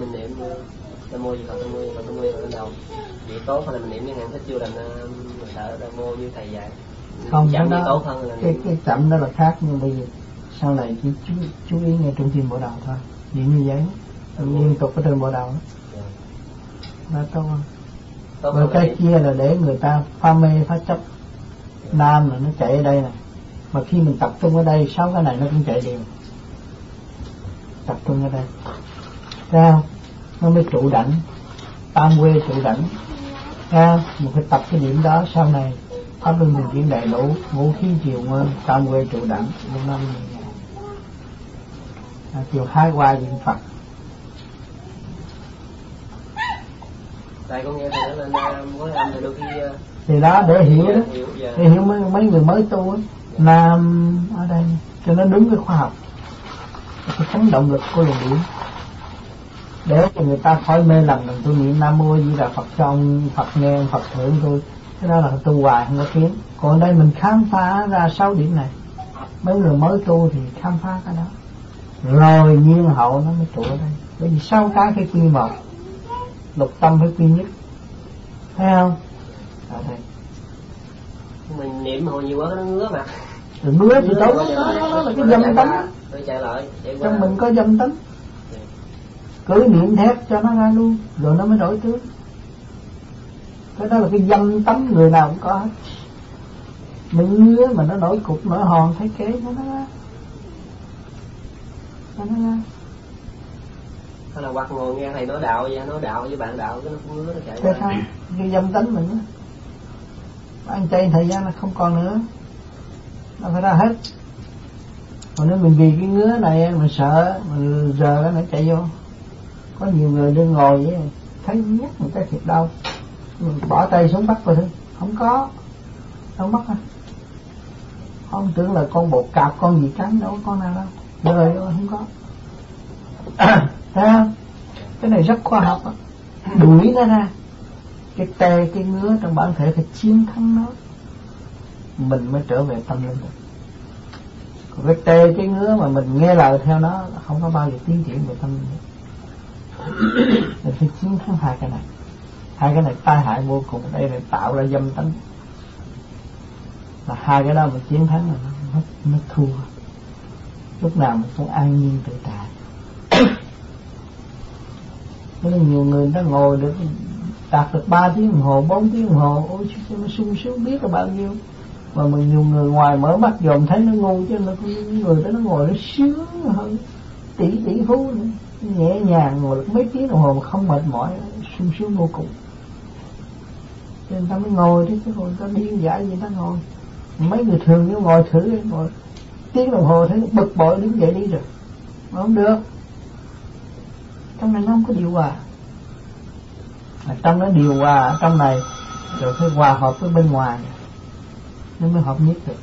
mình niệm nam mô gì phật nam mô gì phật nam mô gì phật lên đầu. Vậy tốt hay là mình niệm như ngàn thích chưa? Làm mình sợ nam mô như thầy dạy. Không chậm đó, tốt hơn là cái cái chậm đó là khác nhưng bây giờ sau này chỉ chú chú ý nghe trung tim bộ đầu thôi. Niệm như vậy liên tục ở trên bộ đầu Dạ. đó tốt tốt rồi hơn cái kia là để người ta pha mê phá chấp. Nam là nó chạy ở đây này mà khi mình tập trung ở đây sáu cái này nó cũng chạy đều tập trung ở đây không nó mới trụ đảnh tam quê trụ đảnh không mình phải tập cái điểm đó. Sau này pháp luân thường chuyển đại đủ ngũ khí chiều nguyên tam quê trụ đảnh lúc năm à, chiều hai qua diện phật. Tại con nghe thầy nói là với âm thì đôi khi ờ, thì đó để hiểu đó. dạ. để hiểu mấy, mấy người mới tu ấy nam ở đây cho nó đúng với khoa học. Cái thánh động lực của luồng điển để cho người ta khỏi mê lầm rằng tôi niệm nam mô di đà phật cho ông phật nghe ông phật thưởng tôi. Cái đó là tu hoài không có tiến còn đây mình khám phá ra sáu điểm này. Mấy người mới tu thì khám phá cái đó. Rồi nhiên hậu nó mới trụ ở đây. Bởi vì sáu cái phải quy một. Lục tâm phải quy nhất. Thấy không? Ở đây. Mình niệm hồi nhiều quá nó ngứa mà. Rồi mưa thì tốt. đó, đó, đó là cái dâm tánh. trong mình có dâm tánh cứ niệm thét cho nó ra luôn rồi nó mới đổi tướng. Cái đó là cái dâm tánh người nào cũng có hết. Mình ngứa mà nó nổi cục nổi hòn thấy kế nó nó ra nó nó ra. Hay là hoặc ngồi nghe thầy nói đạo vậy nói đạo với bạn đạo cái nó cũng ngứa nó chạy qua sao? Cái dâm tánh mình á. Ăn chay thời gian là không còn nữa. Nó phải ra hết. Còn nếu mình vì cái ngứa này mình sợ mình giờ nó chạy vô có nhiều người đương ngồi với thấy nhất người ta thiệt đau. Bỏ tay xuống bắt rồi thôi không có. Không bắt à? Không tưởng là con bột cạp, con gì cắn đâu có con nào đâu. Đời đâu không có. Thấy không? Cái này rất khoa học á. Đuổi nó ra. Cái tê cái ngứa trong bản thể phải chiến thắng nó. Mình mới trở về tâm linh được. Còn cái tê cái ngứa mà mình nghe lời theo nó không có bao giờ tiến triển về tâm linh được. mình phải chiến thắng hai cái này. Hai cái này tai hại vô cùng. Đây là tạo ra dâm tánh. Là hai cái đó mình chiến thắng là nó, nó, nó thua. Lúc nào mình cũng an nhiên tự tại. Có nhiều người nó ngồi được đạt được ba tiếng đồng hồ bốn tiếng đồng hồ. Ôi sao nó sung sướng biết là bao nhiêu. Mà mình nhiều người ngoài mở mắt dòm thấy nó ngu chứ nó người đó nó ngồi nó sướng hơn tỷ tỷ phú nhẹ nhàng ngồi được mấy tiếng đồng hồ mà không mệt mỏi, sung sướng vô cùng. Nên ta mới ngồi chứ chứ còn ta điên dại gì ta ngồi. Mấy người thường nếu ngồi thử ngồi tiếng đồng hồ thấy bực bội đứng dậy đi rồi. Mà không được. Trong này nó không có điều hòa. Mà trong nó điều hòa, trong này rồi phải hòa hợp với bên ngoài nó mới hợp nhất được.